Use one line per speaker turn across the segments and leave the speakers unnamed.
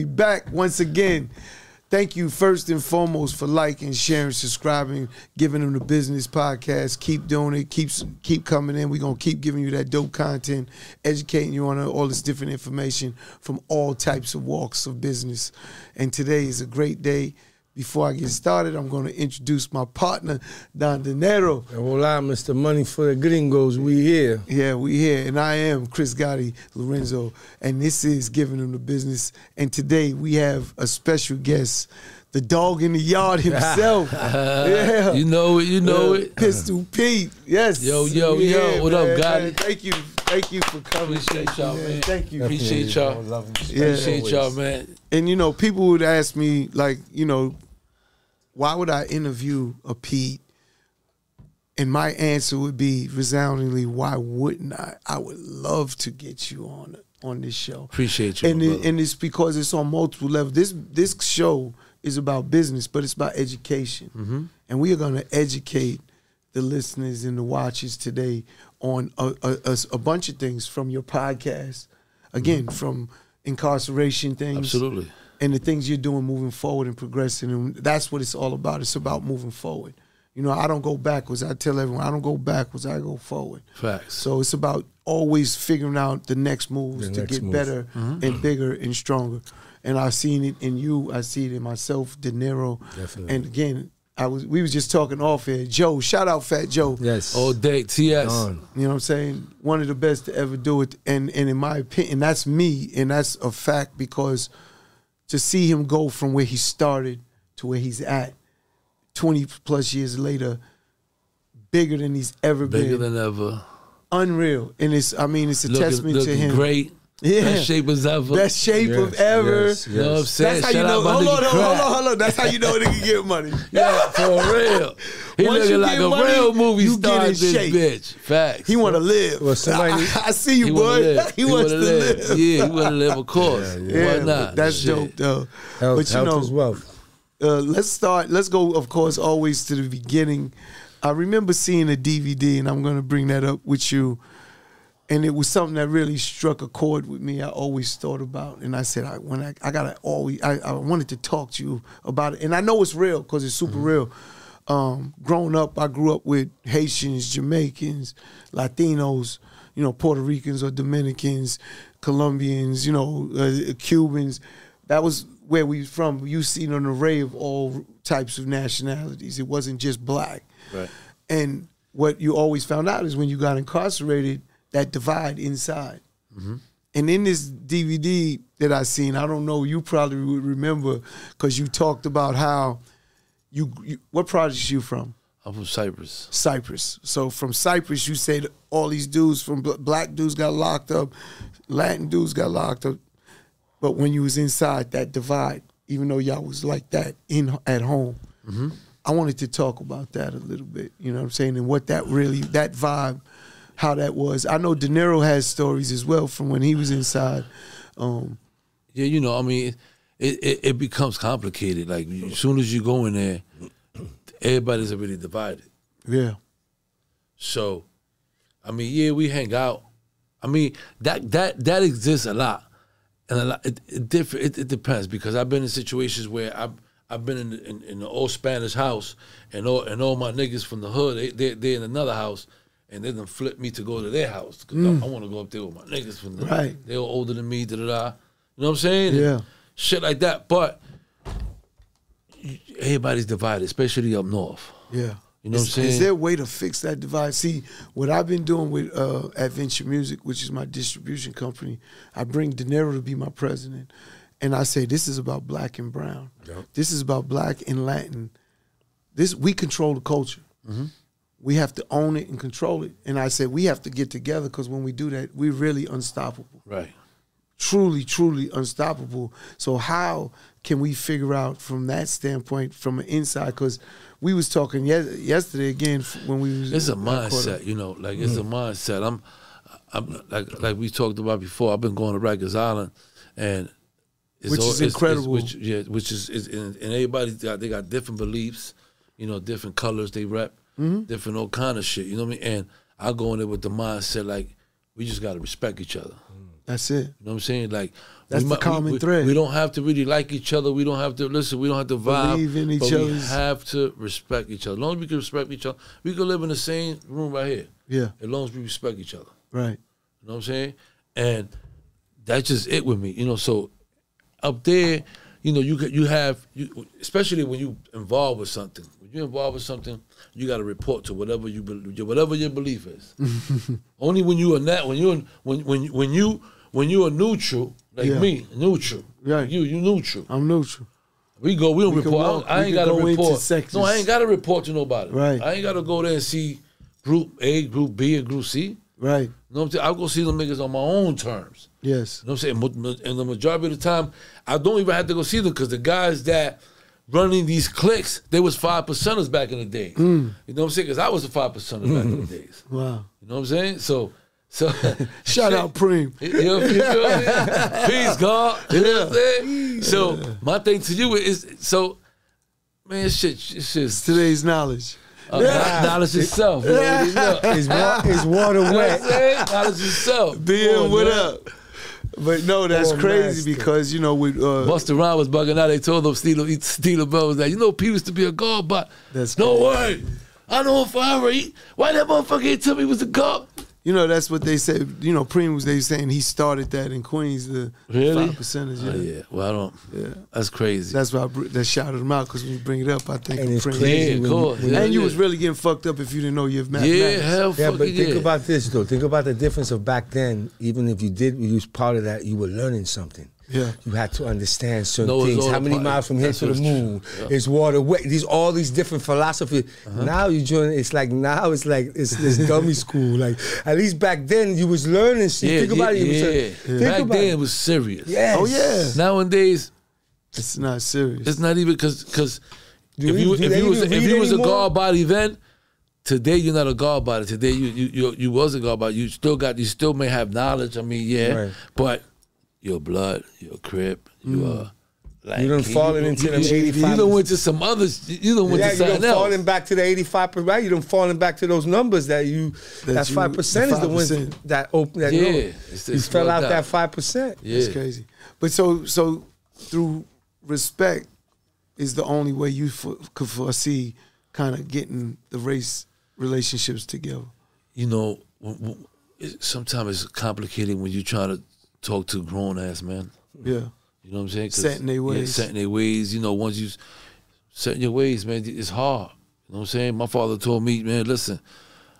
We back once again. Thank you first and foremost for liking, sharing, subscribing, giving them the business podcast. Keep doing it. Keep keep coming in. We're gonna keep giving you that dope content, educating you on all this different information from all types of walks of business. And today is a great day. Before I get started, I'm going to introduce my partner, Don Dinero.
Hola, Mr. Money for the Gringos. We here.
Yeah, we here. And I am Chris Gotti Lorenzo. And this is Giving Them the Business. And today we have a special guest, the dog in the yard himself. yeah.
You know it, you know
Uh,
it.
Pistol Pete. Yes.
Yo, yo,
We
yo.
here,
What up,
man.
Gotti?
Thank you. Thank you for coming.
Appreciate
Thank you,
y'all, man.
Thank you.
Appreciate y'all.
Yeah.
Appreciate y'all, man.
And you know, people would ask me, like, you know, why would I interview a Pete? And my answer would be resoundingly, why wouldn't I? I would love to get you on on this show.
Appreciate you,
And it, and it's because it's on multiple levels. This this show is about business, but it's about education.
Mm-hmm.
And we are going to educate the listeners and the watchers today on a, a, a, bunch of things from your podcast. Again, from incarceration things
Mm-hmm. Absolutely.
and the things you're doing moving forward and progressing and that's what it's all about it's about moving forward you know i don't go backwards i tell everyone i don't go backwards i go forward
Facts.
so it's about always figuring out the next moves
The
to
next
get
move.
better
Mm-hmm.
and bigger and stronger and i've seen it in you i see it in myself Dinero
Definitely.
and again i was we was just talking off here joe shout out fat joe
Yes.
All day, TS.
Done.
you know what I'm saying? One of the best to ever do it. And and in my opinion, that's me, and that's a fact because to see him go from where he started to where he's at 20 plus years later, bigger than he's ever
Bigger
been.
Bigger than ever.
Unreal. And it's I mean, it's a
Looking,
testament to
looking
him.
great.
Yeah.
Best shape as ever.
Best shape of ever.
yes,
You know what I'm saying?
That's how you know. Hold on, hold on, hold on. That's how you know they can get money.
Yeah, for real. He
Once
looking
you
like
get
a
money,
real movie
you
star.
in
This
shape.
bitch. Facts.
He want to live.
Well, somebody-
I, I see you,
He
boy.
wanna live.
He, wants to
wanna
live.
Yeah, he want to live, of course.
Yeah,
Why
Yeah,
not?
that's
Shit.
dope though.
Health,
but you know,
is wealth.
uh, let's start. Let's go, of course, always to the beginning. I remember seeing a DVD, and I'm going to bring that up with you. And it was something that really struck a chord with me. I always thought about, and I said, I when I, I gotta always, I, I wanted to talk to you about it, and I know it's real because it's super real. Um, growing up, I grew up with Haitians, Jamaicans, Latinos, you know, Puerto Ricans or Dominicans, Colombians, you know, uh, Cubans. That was where we from. You seen an array of all types of nationalities. It wasn't just black.
Right.
And what you always found out is when you got incarcerated, that divide inside. Mm-hmm. And in this DVD that I seen, I don't know, you probably would remember because you talked about how you, you what projects you from?
I'm from Cypress.
Cypress. So from Cypress, you said all these dudes from black dudes got locked up, Latin dudes got locked up. But when you was inside that divide, even though y'all was like that in at home, mm-hmm. I wanted to talk about that a little bit. You know what I'm saying, and what that really that vibe, how that was. I know Dinero has stories as well from when he was inside. Um,
Yeah, you know, I mean, it, it, it becomes complicated. Like as soon as you go in there, everybody's already divided.
yeah,
So, I mean, yeah, we hang out. I mean, that that that exists a lot, and a lot. It, it different. It, it depends because I've been in situations where I've I've been in in, in the old Spanish house, and all and all my niggas from the hood they they they in another house, and they done flip me to go to their house because I, want to go up there with my niggas from the
Right.
They're older than me. Da da da. You know what I'm saying?
Yeah.
Shit like that, but everybody's divided, especially up north.
yeah.
You know what I'm
is,
saying?
Is there a way to fix that divide? See, what I've been doing with uh, Add Ventures Music, which is my distribution company, I bring Dinero to be my president, and I say this is about black and brown. This is about black and Latin. This we control the culture.
Mm-hmm.
We have to own it and control it. And I said we have to get together because when we do that, we're really unstoppable
Right.
truly, truly unstoppable. So how can we figure out from that standpoint, from an inside? Because we was talking yes, yesterday again when we was.
It's a mindset, you know. Like it's a
Mm.
mindset. I'm, I'm like like we talked about before. I've been going to Rikers Island, and it's
Which
all-
is
it's- it's-
incredible.
which yeah, which is, is and, and everybody's got they got different beliefs, you know, different colors they rep,
Mm-hmm.
different all kind of shit. You know what I mean? And I go in there with the mindset like we just got to respect each other.
That's it.
You know what I'm saying? Like
That's
we
the
might-
common
we,
thread.
We don't have to really like each other. We don't have to listen. We don't have to vibe.
Believe in each
but we have to respect each other. As long as we can respect each other, we can live in the same room right here.
Yeah.
As long as we respect each other.
Right.
You know what I'm saying? And that's just it with me. You know, so up there, you know, you you have you especially when you involved with something. When you're involved with something, you got to report to whatever you bel- whatever your belief is. Only when you are that when you when when when you when you are neutral like
Yeah.
me neutral.
Right.
You you neutral.
I'm neutral.
We go. We don't
We
report. I,
walk-
don't- I ain't got to report. No, I ain't got to report to nobody.
Right.
I ain't got to go there and see group A, group B, or group C.
Right.
You know what I'm saying? I'll go see them niggas on my own terms.
Yes.
You know what I'm saying? And the majority of the time, I don't even have to go see them because the guys that running these cliques, they was five percenters back in the day.
Mm.
You know what I'm saying? Because I was a five percenter back in the days.
Wow.
You know what I'm saying? So, so
Shout out Preem.
You know, you feel me? Peace, God. You know what I'm saying? So my thing to you is so, man, shit, shit, shit.
Today's knowledge.
Uh, Knowledge itself. You already know.
Is, wa- is water
You know
wet?
Knowledge itself. Come on,
what up? But no, that's
Oh,
crazy
master.
because you know with uh,
Busta Rhymes was bugging out. They told him Steeler Steeler Bell was like, you know, Pete used to be a god, but
That's
no way. I know him forever. He, why that motherfucker ain't tell me he was a god?
You know that's what they said. You know, Preem was they saying he started that in Queens. The
Really?
five percenters. Oh, yeah.
Oh, yeah. Well, I don't.
Yeah.
That's crazy.
That's why I br- that shouted him out because when you bring it up, I think
And
of
it's
Preem.
crazy
yeah,
when
cool.
you- when
Yeah,
And you
yeah.
was really getting fucked up if you didn't know your
yeah,
mathematics.
hell,
Yeah,
fucking
but
yeah.
think about this though. Think about the difference of back then. Even if you did, you was part of that. You were learning something.
Yeah.
You had to understand certain
No, it's
things. How many
part-
miles from here
that's
to the moon?
true. Yeah.
Is water wet? These all these different philosophies.
Uh-huh.
Now you join. It's like now it's like it's this dummy school. Like at least back then you was learning shit.
Yeah,
think about
yeah,
it. You was
yeah.
Think
Back
about
then
it.
it was serious.
Yes.
Oh yeah.
Nowadays
It's not serious.
it's not even because because
Do
if
we-
you if you was if you was a
anymore?
god body then. Today you're not a god body. Today you you you, you was a god body. You still got you still may have knowledge. I mean, yeah,
Right.
but your blood, your crip, you mm. are. Like,
You done fallen into them
you, you
85
done went to some others. You done went
Yeah,
to
you done
something else.
falling back to the eighty five percent. Right, you done falling back to those numbers that you.
That
That
you-
five percent is the ones
5%.
that open. That
Yeah,
know.
it's-
you fell out
fucked
that five percent.
yeah.
It's crazy. But so so through respect is the only way you fo- could foresee kind of getting the race relationships together.
you know, w- w- it, sometimes it's complicated when you try to talk to grown ass men.
Yeah.
You know what I'm saying?
Setting their
yeah,
ways.
setting their ways. You know, once you s- setting your ways, man, it's hard. You know what I'm saying? My father told me, man, listen,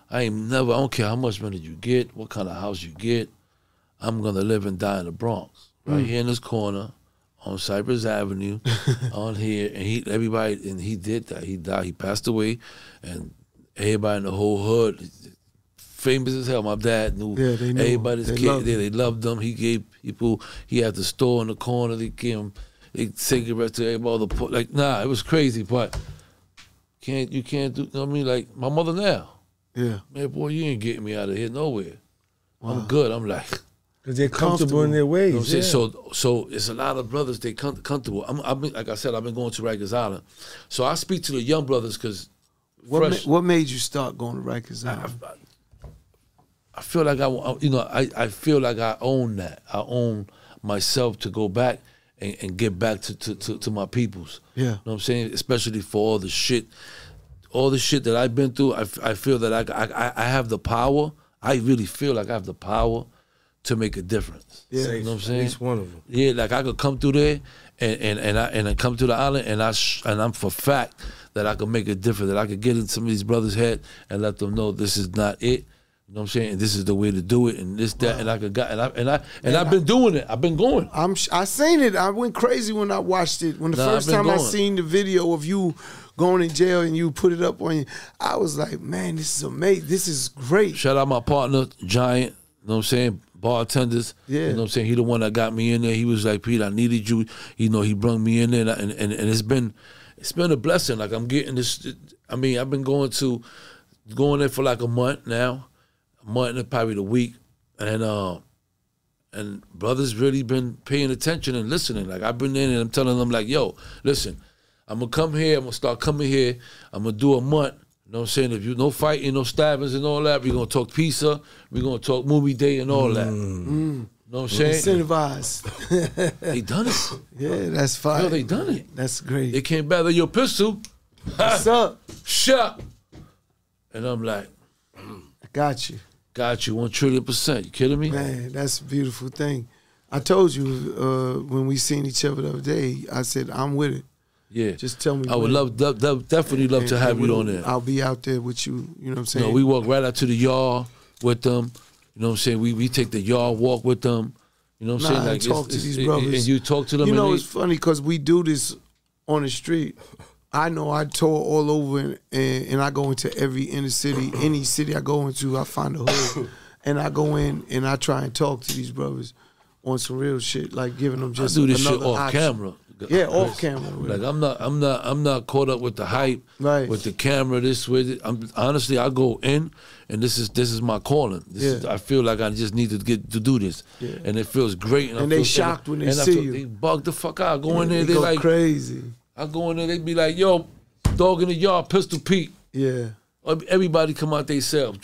I ain't never. I don't care how much money you get, what kind of house you get. I'm gonna live and die in the Bronx,
Mm.
right here in this corner, on Cypress Avenue, on here, and he everybody and he did that. He died. He passed away, and everybody in the whole hood, famous as hell. My dad knew
Yeah, they knew him.
everybody's
They
kid.
loved
They, they loved him. He gave people. He had the store in the corner. They gave him they cigarettes to everybody. The po- like nah, it was crazy, but can't you can't do. You know what I mean, like my mother now.
Yeah.
Man, boy, you ain't getting me out of here nowhere. I'm good. I'm like.
Because they're comfortable, in their ways.
You know what I'm
yeah.
saying? So, so it's a lot of brothers. They com- comfortable. I'm, I've been, like I said, I've been going to Rikers Island, so I speak to the young brothers because
What ma- what made you start going to Rikers Island?
I feel like I, you know, I, I feel like I own that. I own myself to go back and, and get back to, to, to, to my peoples.
Yeah.
You know what I'm saying? Especially for all the shit, all the shit that I've been through. I, I feel that I, I, I have the power. I really feel like I have the power to make a difference.
Yeah.
You know what I'm saying?
At least one of them.
Yeah, like I could come through there and and and I and I come to the island and I sh- and I'm for fact that I could make a difference. That I could get in some of these brothers' head and let them know this is not it. You know what I'm saying? This is the way to do it, and this that, and I could got and I and I and I've been doing it. I've been going.
I'm I seen it. I went crazy when I watched it. When the
Nah,
first time I seen the video of you going in jail and you put it up on you, I was like, man, this is amazing. This is great.
Shout out my partner, Giant. You know what I'm saying? Bartenders.
Yeah.
You know what I'm saying? He the one that got me in there. He was like, Pete, I needed you. You know, he brung me in there, and and, and, and it's been it's been a blessing. Like I'm getting this. I mean, I've been going to going there for like a month now, month and probably the week, and uh, and brothers really been paying attention and listening. Like I've been in and I'm telling them like, yo, listen, I'm gonna come here. I'm gonna start coming here. I'm gonna do a month. You know what I'm saying? If you no fighting, no stabbings and all that, we're gonna talk pizza. We're gonna talk movie day and all that. You You know what I'm saying?
Incentivized.
They done it.
yeah, that's fine.
Yo, they done it.
That's great.
They came back with your pistol.
What's up?
Shut. And I'm like,
I got you.
Got you one trillion percent. You kidding me?
Man, that's a beautiful thing. I told you uh, when we seen each other the other day, I said, I'm with it.
Yeah.
Just tell me.
I would love, definitely love to have you on there.
I'll be out there with you. You know what I'm saying?
know, we walk right out to the yard with them. You know what I'm saying? We we take the yard walk with them. You know what I'm
Nah,
saying?
and
it's-
talk to
it's-
these
it-
brothers.
And you talk to them.
You
and
know,
they-
it's funny because we do this on the street. I know I tour all over and, and, and I go into every inner city, any city I go into, I find a hood. and I go in and I try and talk to these brothers on some real shit, like giving them just I
do this shit off
option.
camera.
Yeah, off camera.
Like I'm not, I'm not, I'm not caught up with the hype,
Right.
with the camera. This with it. I'm honestly, I go in, and this is this is my calling. This is,
Yeah.
I feel like I just need to get to do this,
Yeah.
and it feels great. And,
And they
feel-
shocked when they
and I
see
feel-
you.
They bug the fuck out. Go in there,
They
they like,
crazy.
I go in there, they be like, yo, dog in the yard, Pistol Pete.
Yeah.
Everybody come out they self.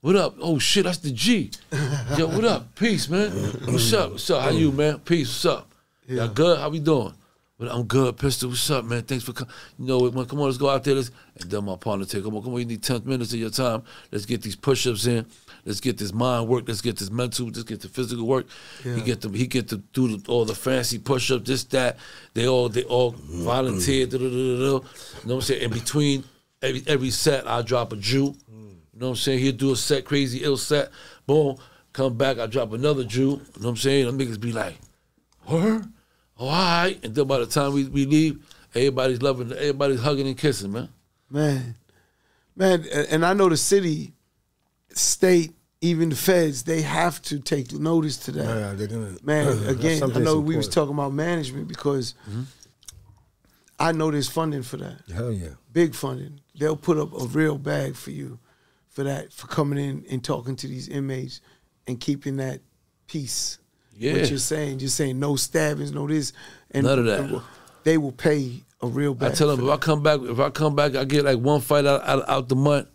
What up? Oh shit, that's the G. Yo, what up? Peace, man. What's up? What's up? How you, man? Peace. What's up? Y'all good? How we doing? Well, I'm good, Pistol. What's up, man? Thanks for coming. You know, what, man, come on, let's go out there. Let's, and then my partner take, come on, come on, you need 10 minutes of your time. Let's get these push-ups in. Let's get this mind work. Let's get this mental. Let's get the physical work. He get them. He get to do the, all the fancy push-ups. This, that. They all, they all volunteer. da, da, da, da, da. You know what I'm saying? In between every every set, I drop a Jew. You know what I'm saying? He'll do a set, crazy ill set. Boom, come back, I drop another Jew. You know what I'm saying? Them niggas be like, "Her, oh, all right." And then by the time we, we leave, everybody's loving, everybody's hugging and kissing, man.
Man, man, and I know the city, state, even the feds, they have to take notice to that.
Yeah, they're gonna.
Man,
that's
again, I know
that's
we was talking about management because
Mm-hmm.
I know there's funding for that,
Hell yeah.
big funding. They'll put up a real bag for you, for that, for coming in and talking to these inmates and keeping that peace.
Yeah.
What you're saying, you're saying no stabbings, no this, and
None of that.
They will pay a real bag.
I tell them if I come back, if I come back, I get like one fight out out, out the month.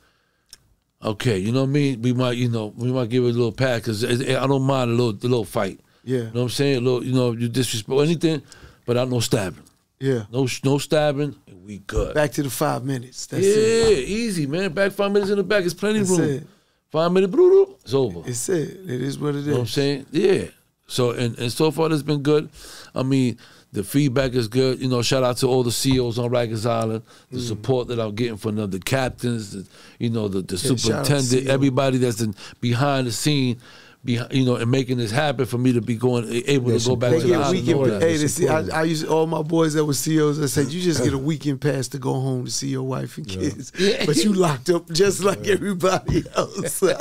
Okay, you know what I mean. We might, you know, we might give it a little pat because I don't mind a little, a little fight.
Yeah.
You know what I'm saying? A little, you know, you disrespect anything, but I no stabbing.
Yeah.
No, no stabbing, and we good.
Back to the five minutes. That's
yeah,
it.
easy, man. Back five minutes in the back, it's plenty
That's
room.
it.
Five bloop, it's over.
It's it. It is what it is.
You know what I'm saying? Yeah. So and, and so far it's been good. I mean, the feedback is good. You know, shout out to all the COs on Rikers Island, the
Mm.
support that I'm getting from them, the captains, the, you know, the, the
to
superintendent, everybody that's in, behind the scene, behind, you know, and making this happen for me to be going able
Yeah,
to go back to the
get
island. and
weekend. Hey, they see, I, I used all my boys that were COs. I said, you just get a weekend pass to go home to see your wife and kids, but you locked up just like everybody else.
They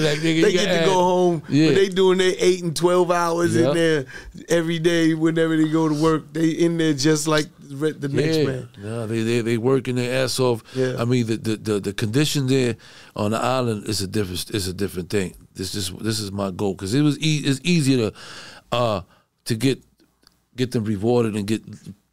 like, nigga,
they
you
get to
add-
go home,
Yeah.
but they doing their eight and twelve hours
Yeah.
in there every day. Whenever they go to work, they in there just like the the next
yeah.
man.
No, they they they working their ass off.
Yeah.
I mean the, the the the condition there on the island it's a different is a different thing. This is this is my goal because it was e- it's easier to uh to get get them rewarded and get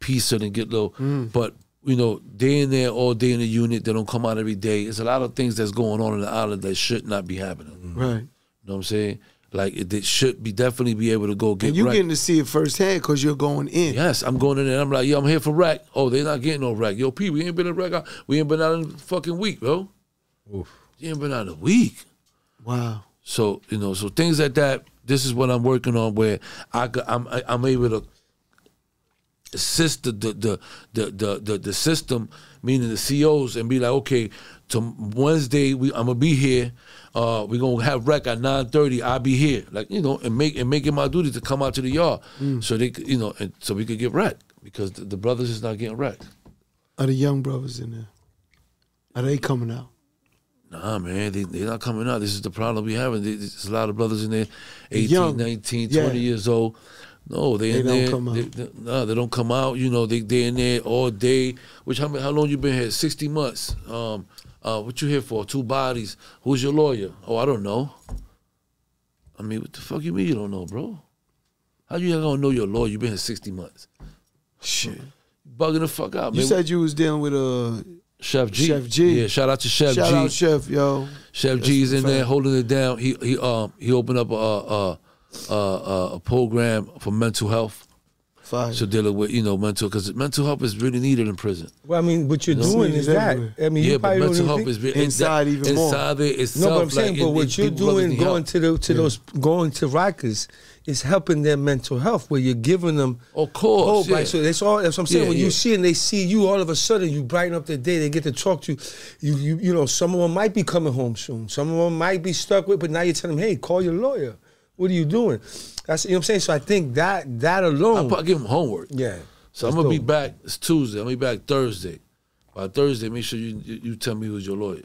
peace and get low,
Mm.
but. You know, day in there all day in the unit. They don't come out every day. There's a lot of things that's going on in the island that should not be happening.
Right.
You know what I'm saying? Like it, they should be definitely be able to go get
And you
right.
getting to see it firsthand because you're going in.
Yes, I'm going in there. I'm like, yo, I'm here for rec. Oh, they're not getting no rec. Yo, P, we ain't been in rec. We ain't been out in a fucking week, bro.
Oof.
You ain't been out a week.
Wow.
So you know, so things like that. This is what I'm working on, where I I'm I- I'm able to assist the the the the the, the, the system, meaning the COs, and be like, okay, to Wednesday we I'm gonna be here. Uh, we gonna have rec at nine thirty. I'll be here, like you know, and make and make it my duty to come out to the yard, so they you know, and so we could get rec because the, the brothers is not getting rec.
Are the young brothers in there? Are they coming out?
Nah, man, they, they're not coming out. This is the problem we having. There's a lot of brothers in there, 18,
Young.
19,
Yeah.
20 years old. No, they,
They
in
don't
there.
come out.
They, they- nah, they don't come out. You know, they they in there all day. Which how how long you been here? Sixty months. Um, uh, what you here for? Two bodies. Who's your lawyer? Oh, I don't know. I mean, what the fuck you mean you don't know, bro? How you gonna know your lawyer? You been here sixty months.
Shit.
Bugging the fuck out,
You
man.
said you was dealing with uh,
Chef G.
Chef G.
Yeah, shout out to Chef
shout
G.
out Chef, yo.
Chef
That's
G's
a
in there holding it down. He he um he opened up a a, uh, uh, a program for mental health.
Fire.
So dealing with you know mental because mental health is really needed in prison.
Well, I mean, what you're
know,
doing
it's
is that. I mean,
yeah,
you
but
probably don't
mental
even
health is really
Inside
that-
even more.
Inside there itself.
No, but I'm saying,
like,
but
it-
what you're doing, going
help.
to the to those going to Rikers, is helping their mental health, where you're giving them
Of course,
hope.
yeah.
Right? So that's all. That's what I'm saying.
Yeah,
when
yeah.
you see and they see you, all of a sudden you brighten up their day. They get to talk to you. You, you, you know, some of them might be coming home soon. Some of them might be stuck with. But now you tell them, hey, call your lawyer. What are you doing? That's you know what I'm saying. So I think that that alone,
put- I give them homework.
yeah.
So I'm gonna be back. It's Tuesday. I'm gonna be back Thursday. By Thursday, make sure you you, you tell me who's your lawyer.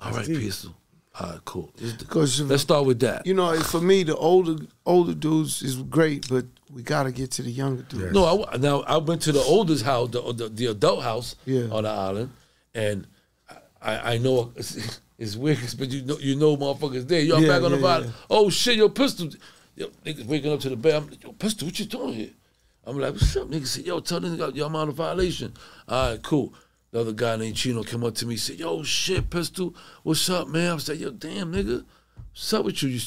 All right,
deep.
Pistol. All right, cool. Let's-
Because
Let's start with that.
you know, for me, the older older dudes is great, but we gotta get to the younger dudes.
No, I, w- now I went to the oldest house, the, the, the adult house
Yeah.
on the island, and I, I know it's, weird, but you know, you know, motherfuckers there. Yo, I'm
Yeah,
back on the
yeah,
bottom.
yeah.
Oh shit, your pistol. Yo, niggas waking up to the bed. I'm like, yo, pistol, what you doing here? I'm like, what's up, nigga? Said, yo, tell them yo, I'm out of violation. All right, cool. The other guy named Chino came up to me, said, yo, shit, pistol, what's up, man? I was like, yo, damn, nigga, what's up with you? You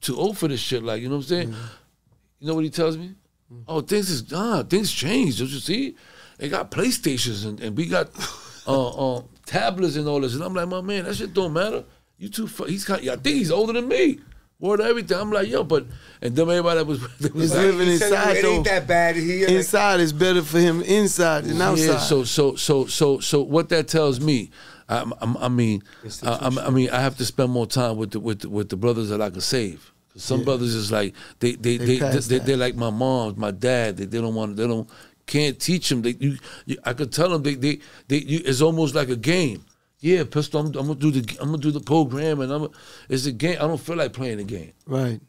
too old for this shit, like, you know what I'm saying? You know what he tells me? Oh, things is ah, things changed. Don't you see? They got PlayStations and, and we got uh, uh, tablets and all this. And I'm like, my man, that shit don't matter. You too. Fu- he's kind. Of, I think he's older than me. More than everything. I'm like, yo, but and then everybody that was, that was
He's
like,
living
He said
inside
it ain't that bad here.
Uh, inside is better for him inside than outside.
Yeah, so so so so so what that tells me, I, I, I mean, I, I, I mean, I have to spend more time with the with the, with the brothers that I can save. 'Cause Some brothers is like they they
They
they, they, they, are like my mom, my dad. They, they don't want they don't can't teach them. They you, you I could tell them they they, they you, it's almost like a game. Yeah, pistol. I'm, I'm gonna do the I'm gonna do the program and I'm a, it's a game. I don't feel like playing the game.
right.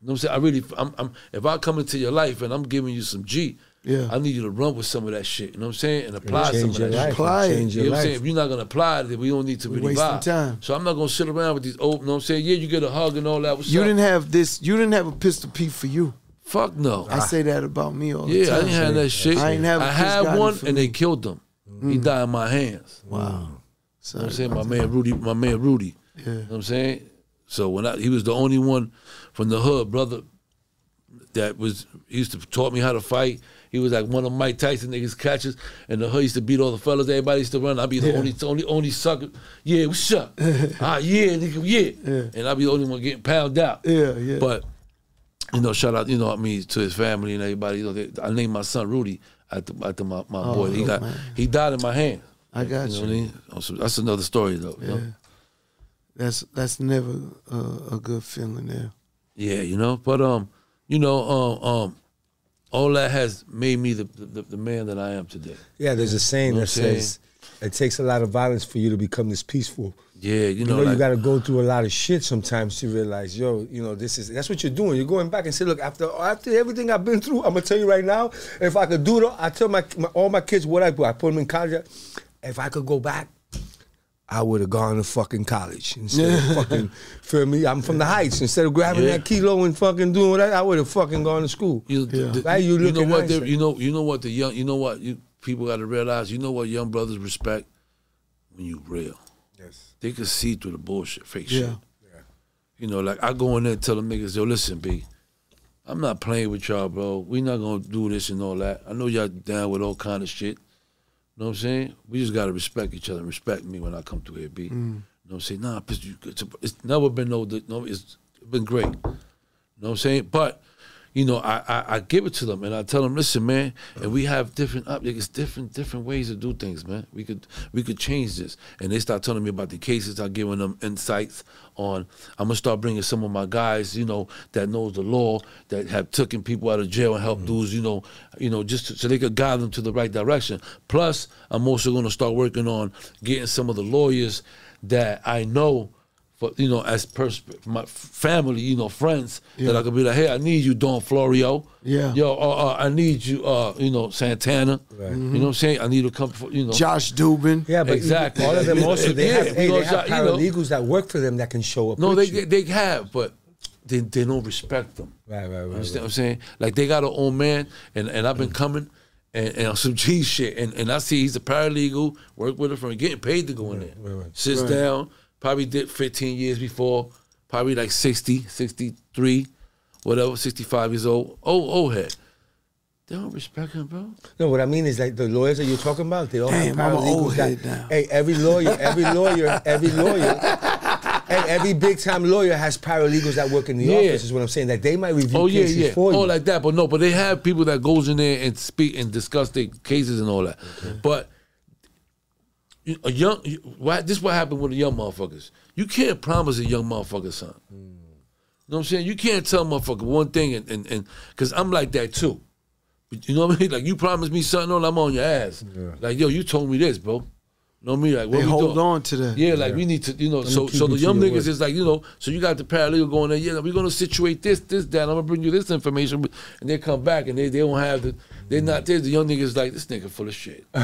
You know what I'm saying? I really, I'm, I'm, if I come into your life and I'm giving you some G,
Yeah.
I need you to run with some of that shit. You know what I'm saying? And apply some of that
life.
shit.
Apply it.
You know what I'm saying? If you're not gonna apply it, then we don't need to
We're
really
wasting
vibe.
time.
So I'm not gonna sit around with these old. You know what I'm saying? Yeah, you get a hug and all that. What's
You
up?
didn't have this. You didn't have a pistol P for you.
Fuck no.
I say that about me all the time. yeah.
I didn't have that shit.
I ain't have a
I had one and they killed him. He died in my hands.
Wow.
You know what I'm saying? My man Rudy, my man Rudy.
Yeah.
You know what I'm saying? So when I, he was the only one from the hood, brother, that was he used to taught me how to fight. He was like one of Mike Tyson niggas catches, and the hood used to beat all the fellas. Everybody used to run. I'd be the
Yeah.
only, only, only sucker. Yeah, what's up? ah, yeah, nigga, yeah. And I'd be the only one getting pounded out.
Yeah, yeah.
But you know, shout out, you know, what I mean, to his family and everybody. You know, they, I named my son Rudy after after my, my
Oh,
boy. He got
man.
he died in my hand.
I got
know
you.
what I mean? Also, That's another story though. you know?
Yeah. That's that's never uh, a good feeling there.
Yeah, you know, but um, you know, um, um, all that has made me the the, the man that I am today.
Yeah, there's a saying
You know
that
what I'm
says it takes a lot of violence for you to become this peaceful.
Yeah, you
You
know,
know,
like,
you got to go through a lot of shit sometimes to realize, yo, you know, this is that's what you're doing. You're going back and say, look, after after everything I've been through, I'm gonna tell you right now, if I could do it, I tell my, my all my kids what I do. I put them in college. If I could go back, I would have gone to fucking college instead of fucking. Feel me? I'm from the heights. Instead of grabbing
Yeah.
that kilo and fucking doing that, I would have fucking gone to school.
you, the- the-
Right, you
you know what?
hindsight.
You know, you know what the young, you know what you people got to realize. You know what young brothers respect when you real.
Yes.
They can see through the bullshit, fake
Yeah.
shit. You know, like I go in there and tell them niggas, yo, listen, B, I'm not playing with y'all, bro. We not gonna do this and all that. I know y'all down with all kind of shit. You know what I'm saying? We just gotta respect each other and respect me when I come through here, B. You mm. know what I'm saying? Nah, it's, it's, it's never been no, no, it's been great. You know what I'm saying? But you know, I, I I give it to them and I tell them, listen, man, and we have different up, it's different different ways to do things, man. We could we could change this, and they start telling me about the cases. I'm giving them insights on. I'm gonna start bringing some of my guys, you know, that knows the law, that have taken people out of jail and helped mm-hmm. dudes, you know, you know, just to, so they could guide them to the right direction. Plus, I'm also gonna start working on getting some of the lawyers that I know for you know, as pers- my family, you know, friends that I could be like, hey, I need you, Don Florio.
Yeah.
Yo, uh, uh, I need you, uh, you know, Santana.
Right.
You know what I'm saying? I need to come for, you know.
Josh Dubin.
Yeah, but
Exactly.
all of them also they
Yeah,
have, hey, they
because,
have
uh, you know-
paralegals that work for them that can show up.
No, they,
you.
they they have, but they they don't respect them.
Right, right, right.
You understand
right.
what I'm saying? Like they got an old man, and, and I've been coming and, and some G shit, and, and I see he's a paralegal, work with a friend, getting paid to go in there.
right, right.
Sits
Right.
down, probably did 15 years before, probably like 60, 63, whatever, 65 years old, Oh, old head. They don't respect him, bro.
No, what I mean is like the lawyers that you're talking about, they all
Damn,
have
I'm old
paralegals that-
now.
Hey, every lawyer, every lawyer, every lawyer, and every big time lawyer has paralegals that work in the
Yeah.
office. Is what I'm saying. That they might review
Oh yeah,
cases
yeah.
for you.
Oh, like that, but no, but they have people that goes in there and speak and discuss their cases and all that. But you- a young, why, this what happened with the young motherfuckers. You can't promise a young motherfucker something. Hmm. You know what I'm saying? You can't tell motherfucker one thing and and and because I'm like that too. But you know what I mean? Like you promised me something, and I'm on your ass. Like yo, you told me this, bro. You know what I mean? Like what
They
we
hold
doing?
on to that.
Yeah, like we need to, you know. So, so the young niggas is like, you know. So you got the paralegal going there. Yeah, we're gonna situate this, this, that. I'm gonna bring you this information, and they come back and they, they don't have the. They're not there. The young niggas like this nigga full of shit.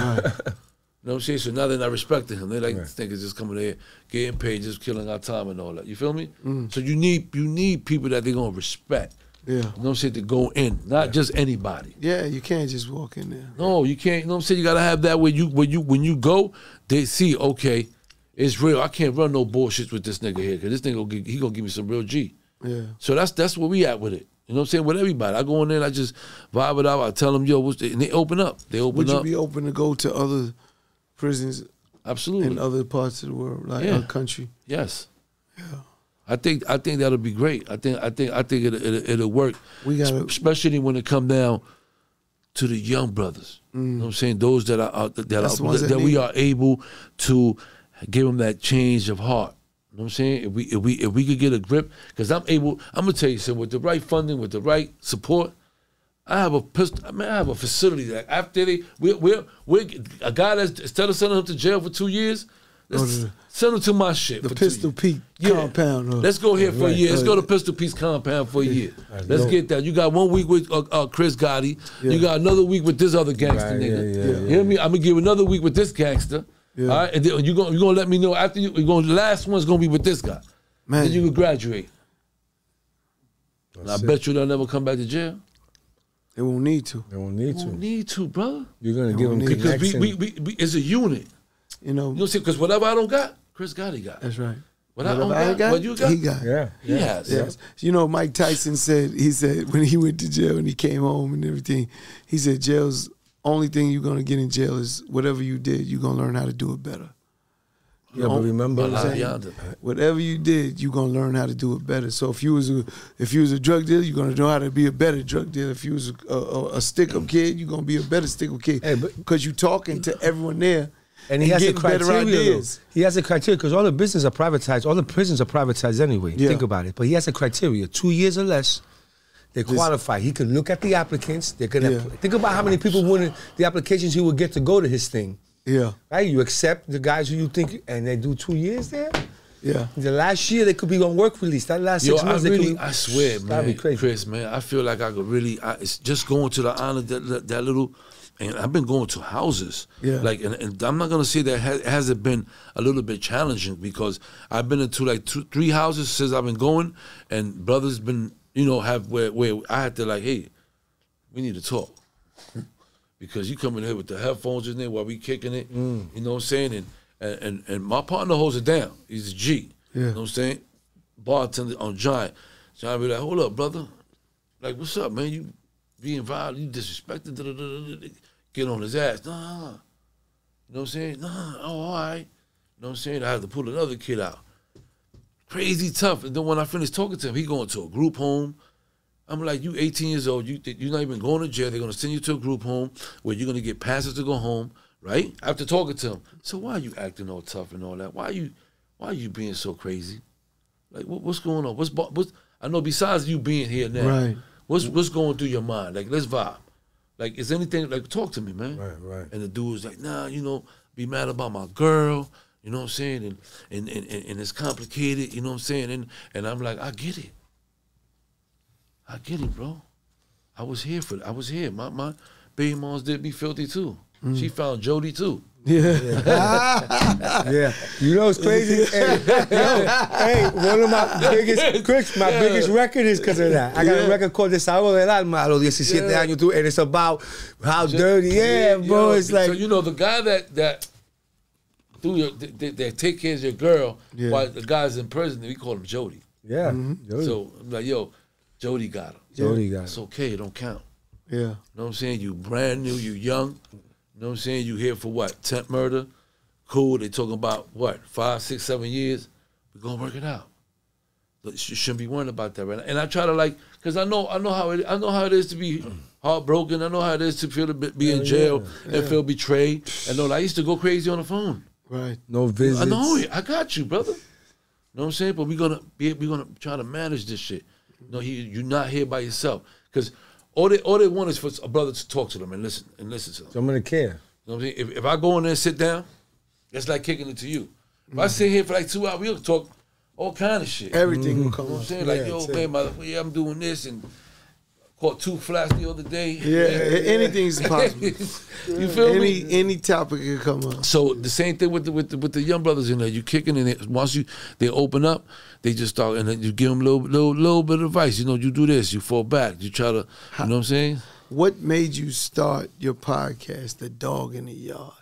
You know what I'm saying? So now they're not respecting him. They're like this nigga's just coming there, getting paid, just killing our time and all that. You feel me? Mm. So you need you need people that they're gonna respect.
Yeah.
You know what I'm saying? To go in, not just anybody.
Yeah, you can't just walk in there.
No, you can't. You know what I'm saying? You gotta have that when you when you when you go, they see okay, it's real. I can't run no bullshit with this nigga here because this nigga gonna he gonna give me some real G.
Yeah.
So that's that's where we at with it. You know what I'm saying? With everybody, I go in there, and I just vibe it out. I tell them, yo, what's the, and they open up. They open
Would you
up.
be open to go to other prisons
Absolutely.
in other parts of the world, like
Yeah.
our country?
Yes. Yeah. I think I think that'll be great. I think I think I think it'll, it'll, it'll work.
We gotta-
especially when it come down to the young brothers. You know what I'm saying? Those that are out- that
Mm.
Are,
ones
that,
that
we are able to give them that change of heart. You know what I'm saying? If we if we if we could get a grip, because I'm able. I'm gonna tell you something. With the right funding, with the right support, I have a pistol. I mean, I have a facility that after they we we we a guy that's instead of sending him to jail for two years, let's
to the-
send him to my shit.
The
for
Pistol. Pete
Yeah.
compound. Or,
Let's go here for a
Right.
year. Let's go to Pistol Pete's Compound for a year. Let's
dope.
get that. You got one week with uh, uh, Chris Gotti. You got another week with this other gangster
Right,
nigga.
yeah, yeah,
You hear me? I'm gonna give another week with this gangster.
Yeah.
All right, and then you gonna you gonna let me know after you. You're gonna the last one's gonna be with this guy.
Man.
Then you can graduate. And I bet you they'll never come back to jail.
They won't need to.
They won't need
You
to.
don't need to, brother.
You're gonna
They
give them
Because we,
connection.
we, we, we it's a unit.
You know,
You know what Because whatever I don't got, Chris got Gotti got.
that's right.
What I don't
Whatever
got, what you got,
he got.
yeah,
he has.
Yes. You know, Mike Tyson said he said when he went to jail and he came home and everything, he said jail's only thing you're gonna get in jail is whatever you did, you're gonna learn how to do it better.
Oh, yeah, but remember,
But
I'm saying? Whatever you did, you're gonna learn how to do it better. So if you was a if you was a drug dealer, you're gonna know how to be a better drug dealer. If you was a, a, a stick up mm. kid, you're gonna be a better stick up kid.
Hey,
because you talking to everyone there
and he has a
getting better
criteria.
ideas.
He has a criteria because all the business are privatized. All the prisons are privatized anyway.
Yeah.
Think about it. But he has a criteria: two years or less. They qualify. He can look at the applicants. They're gonna
Yeah.
think about how many people win the applications he would get to go to his thing.
Yeah,
Right? You accept the guys who you think, and they do two years there.
yeah.
The last year they could be on work release. That last
Yo,
six
I
months, they
really,
could be,
I swear,
That'd
man,
be crazy.
Chris, man, I feel like I could really, I, it's just going to the honor that that, that little, and I've been going to houses,
Yeah.
like, and, and I'm not gonna say that ha- hasn't been a little bit challenging because I've been into like two, three houses since I've been going, and brothers been, you know, have where where I had to like, hey, we need to talk. Because you come in here with the headphones in there while we kicking it,
Mm.
you know what I'm saying? And, and and and my partner holds it down. He's a G.
Yeah.
You know what I'm saying? Bartender on Giant. Giant be like, hold up, brother. Like, what's up, man? You being violent, you disrespected. da, da, da, da, da. Get on his ass. Nah. You know what I'm saying? Nah, oh, all right. You know what I'm saying? I had to pull another kid out. Crazy tough. And then when I finished talking to him, he going to a group home. I'm like, you 18 years old, you you're not even going to jail. They're gonna send you to a group home where you're gonna get passes to go home, right? After talking to him. So why are you acting all tough and all that? Why are you why are you being so crazy? Like what, what's going on? What's what's I know besides you being here now,
Right.
what's what's going through your mind? Like let's vibe. Like is anything like talk to me, man.
Right, right.
And the dude was like, nah, you know, be mad about my girl, you know what I'm saying? And and and, and, and it's complicated, you know what I'm saying? And and I'm like, I get it. I get it, bro. I was here for it. I was here. My my baby moms did me filthy too. She found Jody too.
Yeah.
Yeah, you know it's crazy. hey, yo, hey, one of my biggest, Chris, my
Yeah.
biggest record is because of that. I got a record called Desahogo del Alma a los 17
Yeah.
años, too, and it's about how dirty. Yeah, bro,
Yo,
it's like
so you know the guy that that do your that, that take care of your girl
Yeah.
while the guy's in prison. We call him Jody.
Yeah.
Mm-hmm.
Yo,
So I'm like, yo, Jody got him.
Jody got
him.
It's
okay, it don't count.
Yeah.
You know what I'm saying? You brand new, you young. You know what I'm saying? You here for what? Temp murder? Cool. They talking about what? Five, six, seven years? We're gonna work it out. Look, You shouldn't be worrying about that, right? now. And I try to like, cause I know, I know how it, I know how it is to be heartbroken. I know how it is to feel to be, be in jail and feel betrayed. And all. I used to go crazy on the phone.
Right.
No visits.
I know it. I got you, brother. You know what I'm saying? But we're gonna be we're gonna try to manage this shit. No, he you're not here by yourself. Cause all they all they want is for a brother to talk to them and listen and listen to them.
So I'm gonna care.
You know what I'm saying? If, if I go in there and sit down, it's like kicking it to you. If I mm. sit here for like two hours, we'll talk all kind of shit.
Everything mm-hmm. will come
you know what I'm
up.
saying? Like,
Yeah,
yo, man, my, yeah, I'm doing this and caught two flats the other day.
Yeah, anything's possible.
you feel me?
Any any topic can come up.
So the same thing with the with the, with the young brothers in there. You kicking and it. Once you they open up, they just start and then you give them a little little little bit of advice. You know, you do this, you fall back, you try to. You know what I'm saying?
What made you start your podcast, The Dog in the Yard?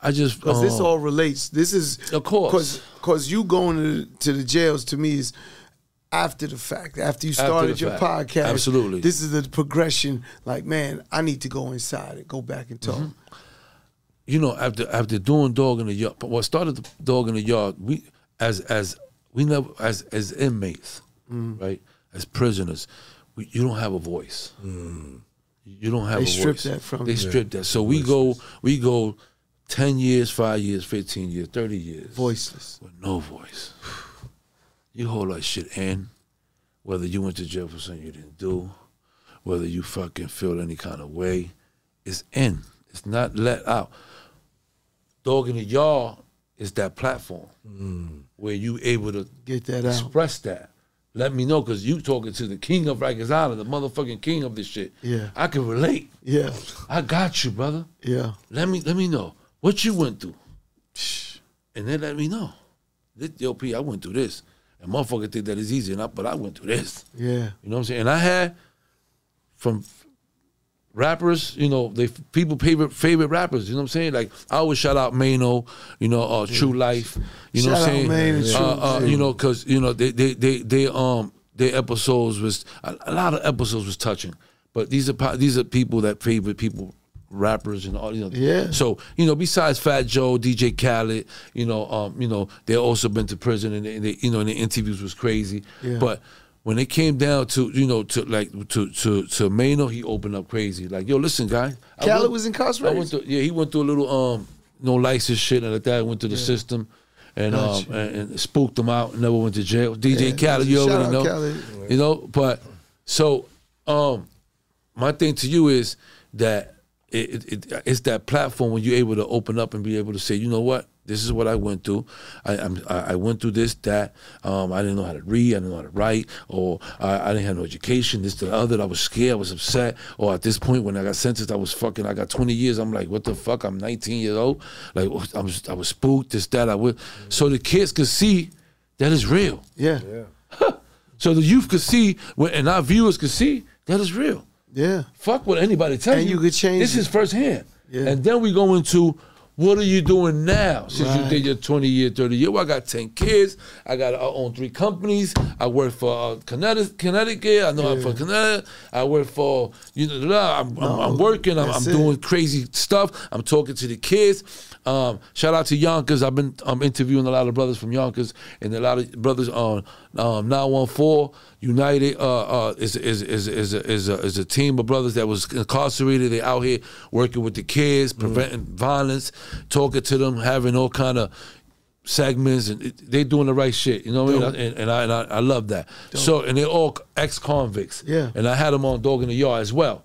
I just
Because this
um,
all relates. This is
Of course.
Because you going to, to the jails to me is after the fact. After you started
the
your
fact.
podcast,
Absolutely.
This is the progression. Like, man, I need to go inside and go back and talk.
Mm-hmm. you know, after after doing dog in the yard, what started the dog in the yard, we as as we never as as inmates,
Mm.
right, as prisoners, we, you don't have a voice. You don't have
They
a
strip
voice.
that from
They
you.
strip that. So we go we go ten years, five years, fifteen years, thirty years
Voiceless.
with no voice. You hold that shit in, whether you went to jail for something you didn't do, whether you fucking feel any kind of way, it's in. It's not let out. Dog in the yard is that platform mm. where you able to
Get that out.
express that. Let me know because you talking to the king of Rikers Island, the motherfucking king of this shit.
Yeah.
I can relate.
Yeah.
I got you, brother.
Yeah.
Let me let me know what you went through, and then let me know. This, yo, P, I went through this, and motherfucker think that it's easy enough, but I went through this.
Yeah.
You know what I'm saying? And I had from rappers, you know, they people favorite favorite rappers. You know what I'm saying? Like I always shout out Mano, you know, uh, True Life. You know
Shout
what I'm saying?
And
uh, uh, you know, because you know they they they they um their episodes was a, a lot of episodes was touching, but these are these are people that favorite people. Rappers and all you know,
Yeah.
So you know, besides Fat Joe, DJ Khaled, you know, um, you know, they also been to prison and they, they you know, and the interviews was crazy.
Yeah.
But when it came down to you know to like to to to Mano, he opened up crazy. Like, yo, listen, guy. I
Khaled
went-
was
I
incarcerated.
went through, yeah, he went through a little um no license shit and like that. Went through the system. And um and, and spooked him out. And never went to jail. DJ
Yeah,
Khaled, you already know.
Khaled.
You know, but so um my thing to you is that it, it, it, it's that platform when you're able to open up and be able to say, you know what, this is what I went through. I I'm, I I went through this, that. Um, I didn't know how to read. I didn't know how to write, or I, I didn't have no education. This, to the other. I was scared. I was upset. Or at this point, when I got sentenced, I was fucking. I got 20 years. I'm like, what the fuck? I'm 19 years old. Like I was, I was spooked. This, that. I would. So the kids could see that is real.
Yeah.
So the youth could see, and our viewers could see that is real.
Yeah.
Fuck what anybody tell
And
you.
you could change
This
it.
is firsthand.
Yeah.
And then we go into what are you doing now since you did your 20 year, 30 year? Well, I got 10 kids. I got I own three companies. I work for uh, Connecticut. Connecticut. I know I'm from Connecticut. I work for you know. I'm, I'm, I'm working. I'm, I'm doing crazy stuff. I'm talking to the kids. Um, shout out to Yonkers. I've been I'm interviewing a lot of brothers from Yonkers and a lot of brothers on um, 914 United. Uh, uh, is is is is a, is a, is a team of brothers that was incarcerated. They out here working with the kids, preventing violence, talking to them, having all kind of segments, and it, they doing the right shit. You know what I mean? And, and I and I, I love that. So and they're all ex convicts.
Yeah.
And I had them on Dog in the Yard as well.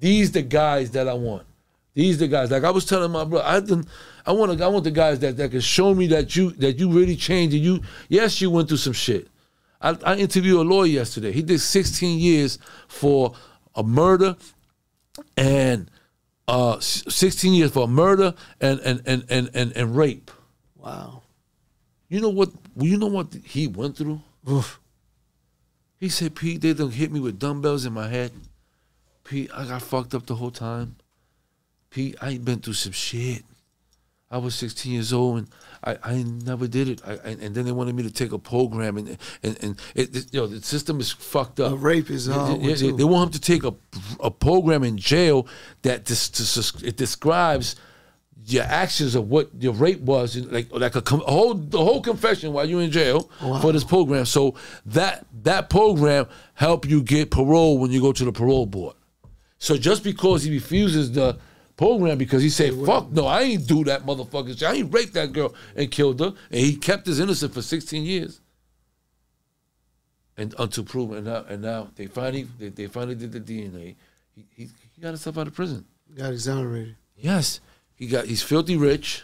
These the guys that I want. These the guys. Like I was telling my brother, I didn't. I want. I want the guys that that can show me that you that you really changed. And you, yes, you went through some shit. I, I interviewed a lawyer yesterday. He did 16 years for a murder and uh, 16 years for a murder and and and and and, and rape.
Wow.
You know what? You know what he went through.
Oof.
He said, "Pete, they done hit me with dumbbells in my head. Pete, I got fucked up the whole time. Pete, I ain't been through some shit. I was 16 years old and I, I never did it. I, and, and then they wanted me to take a program and and, and it, it- you know the system is fucked up.
The rape is one,
Yeah, they, they want him to take a a program in jail that dis, dis, it describes your actions of what your rape was, like like a, a whole the whole confession while you're in jail for this program. So that that program help you get parole when you go to the parole board. So just because he refuses the program because he said, "Fuck no, I ain't do that motherfucker shit. I ain't raped that girl and killed her," and he kept his innocence for 16 years, and until proven. And now, and now they finally they, they finally did the DNA. He, he he got himself out of prison.
Got exonerated.
Yes, he got. He's filthy rich.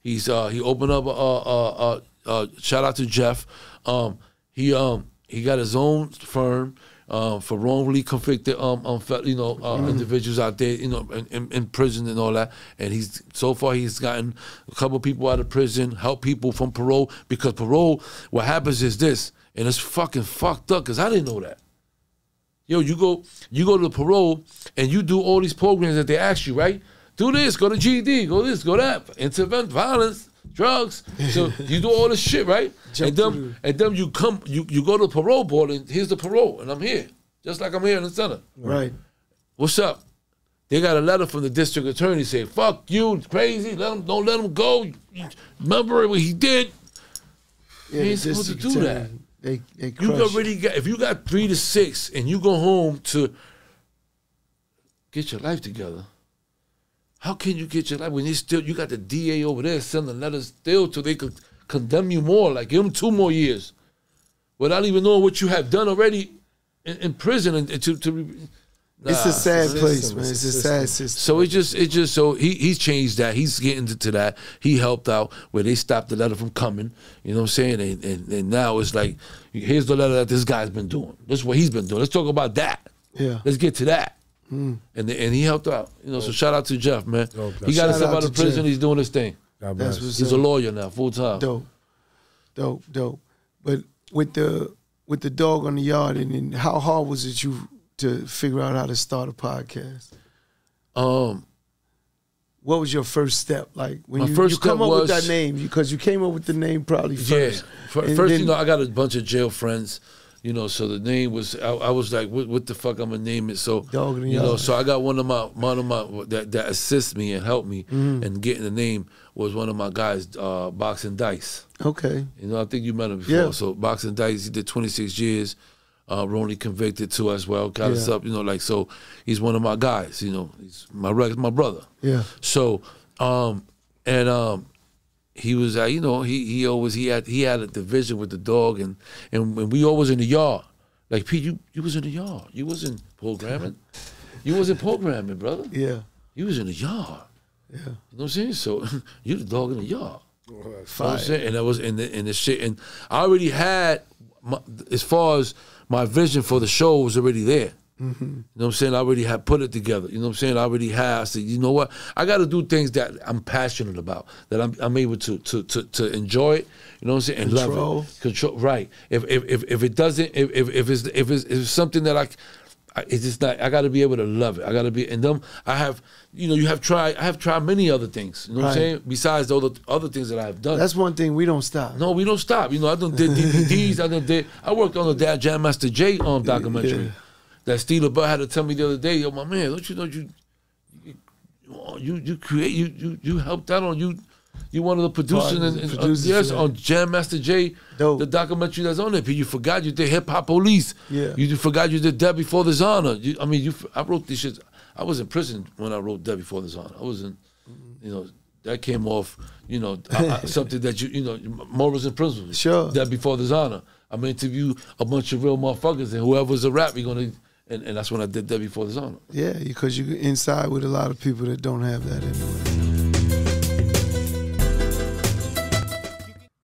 He's uh he opened up a uh uh, uh, uh shout out to Jeff. Um he um he got his own firm um for wrongly convicted um, um you know uh, individuals out there you know in, in, in prison and all that. And he's so far he's gotten a couple people out of prison, help people from parole because parole. What happens is this, and it's fucking fucked up because I didn't know that. Yo, you go you go to the parole and you do all these programs that they ask you, right? Do this, go to GED, go this, go that, intervent violence, drugs. So you do all this shit, right?
Jump
and then
through.
and then you come you you go to the parole board and here's the parole and I'm here. Just like I'm here in the center.
Right.
What's up? They got a letter from the district attorney saying, "Fuck you, it's crazy. Let him, don't let him go. Remember what he did.
Yeah,
You ain't supposed to do
attorney,
that.
They they
You already got if you got three to six and you go home to get your life together. How can you get your life when you still you got the DA over there sending letters still till they could condemn you more, like give them two more years, without even knowing what you have done already in, in prison and, and to to.
It's a sad
system,
place, man.
it's
It's
a
a sad
system.
system.
So it just it just so he he's changed that. He's getting to, to that. He helped out where they stopped the letter from coming. You know what I'm saying? And, and and now it's like here's the letter that this guy's been doing. This is what he's been doing. Let's talk about that.
Yeah.
Let's get to that. And the, and he helped out. You know, so shout out to Jeff, man.
Dope.
He got himself
out
of prison.
Jeff.
He's doing his thing.
God
That's
bless.
what's
He's a lawyer now, full time.
dope, dope, dope. But with the with the dog on the yard, and then how hard was it you to figure out how to start a podcast?
Um,
What was your first step like when you,
first
you come up with that name? Because you came up with the name probably first.
Yeah. Fir- First,
then-
you know, I got a bunch of jail friends. You know, so the name was I, I was like, what, what the fuck I'm gonna name it? So
Dog
you know, so I got one of my one of my that that assists me and helped me
Mm-hmm.
in getting the name was one of my guys, uh, Boxing Dice.
Okay.
You know, I think you met him before.
Yeah.
So Boxing Dice, he did 26 years. Uh, wrongly convicted too as well. Got us
Yeah.
up, you know, like so. He's one of my guys. You know, he's my my brother.
Yeah.
So, um, and um, he was, uh, you know, he he always he had he had a division with the dog, and and when we always in the yard, like Pete, you you was in the yard, you wasn't programming, you wasn't programming, brother,
Yeah.
you was in the yard.
Yeah.
You know what I'm saying? So you the dog in the yard. You know what I'm saying? And I was in the in the shit, and I already had my, as far as my vision for the show was already there.
Mm-hmm.
You know what I'm saying? I already have put it together. You know what I'm saying? I already have. I said, you know what? I got to do things that I'm passionate about, that I'm, I'm able to to to to enjoy it. You know what I'm saying? And
Control.
love it. Control. Right. If if if, if it doesn't, if, if if it's if it's, if it's something that I. I- It's just not. I got to be able to love it. I got to be, and them. I have, you know, you have tried. I have tried many other things. You know what I'm saying? Besides all the other other things that I have done.
That's one thing we don't stop.
No, we don't stop. You know, I done did DVDs. I done did. I worked on the Dad Jam Master Jay um, documentary
Yeah.
That Steve LeBeau had to tell me the other day. Yo, my man, don't you know you you you, you create you you you helped out on you. You one of the producers,
Part of
and,
the
and, uh, yes,
that.
on Jam Master Jay,
Dope.
the documentary that's on there. You forgot you did Hip Hop Police.
Yeah.
You forgot you did Death Before Dishonor. You, I mean, you. I wrote this shit. I was in prison when I wrote Death Before Dishonor. I was in, you know, that came off, you know, I, I, something that you, you know, morals and principles.
Sure.
Death Before Dishonor. I'm gonna interview a bunch of real motherfuckers, and whoever's a rap, you're gonna, and, and that's when I did Dead Before the Honor.
Yeah, because you're inside with a lot of people that don't have that anyway.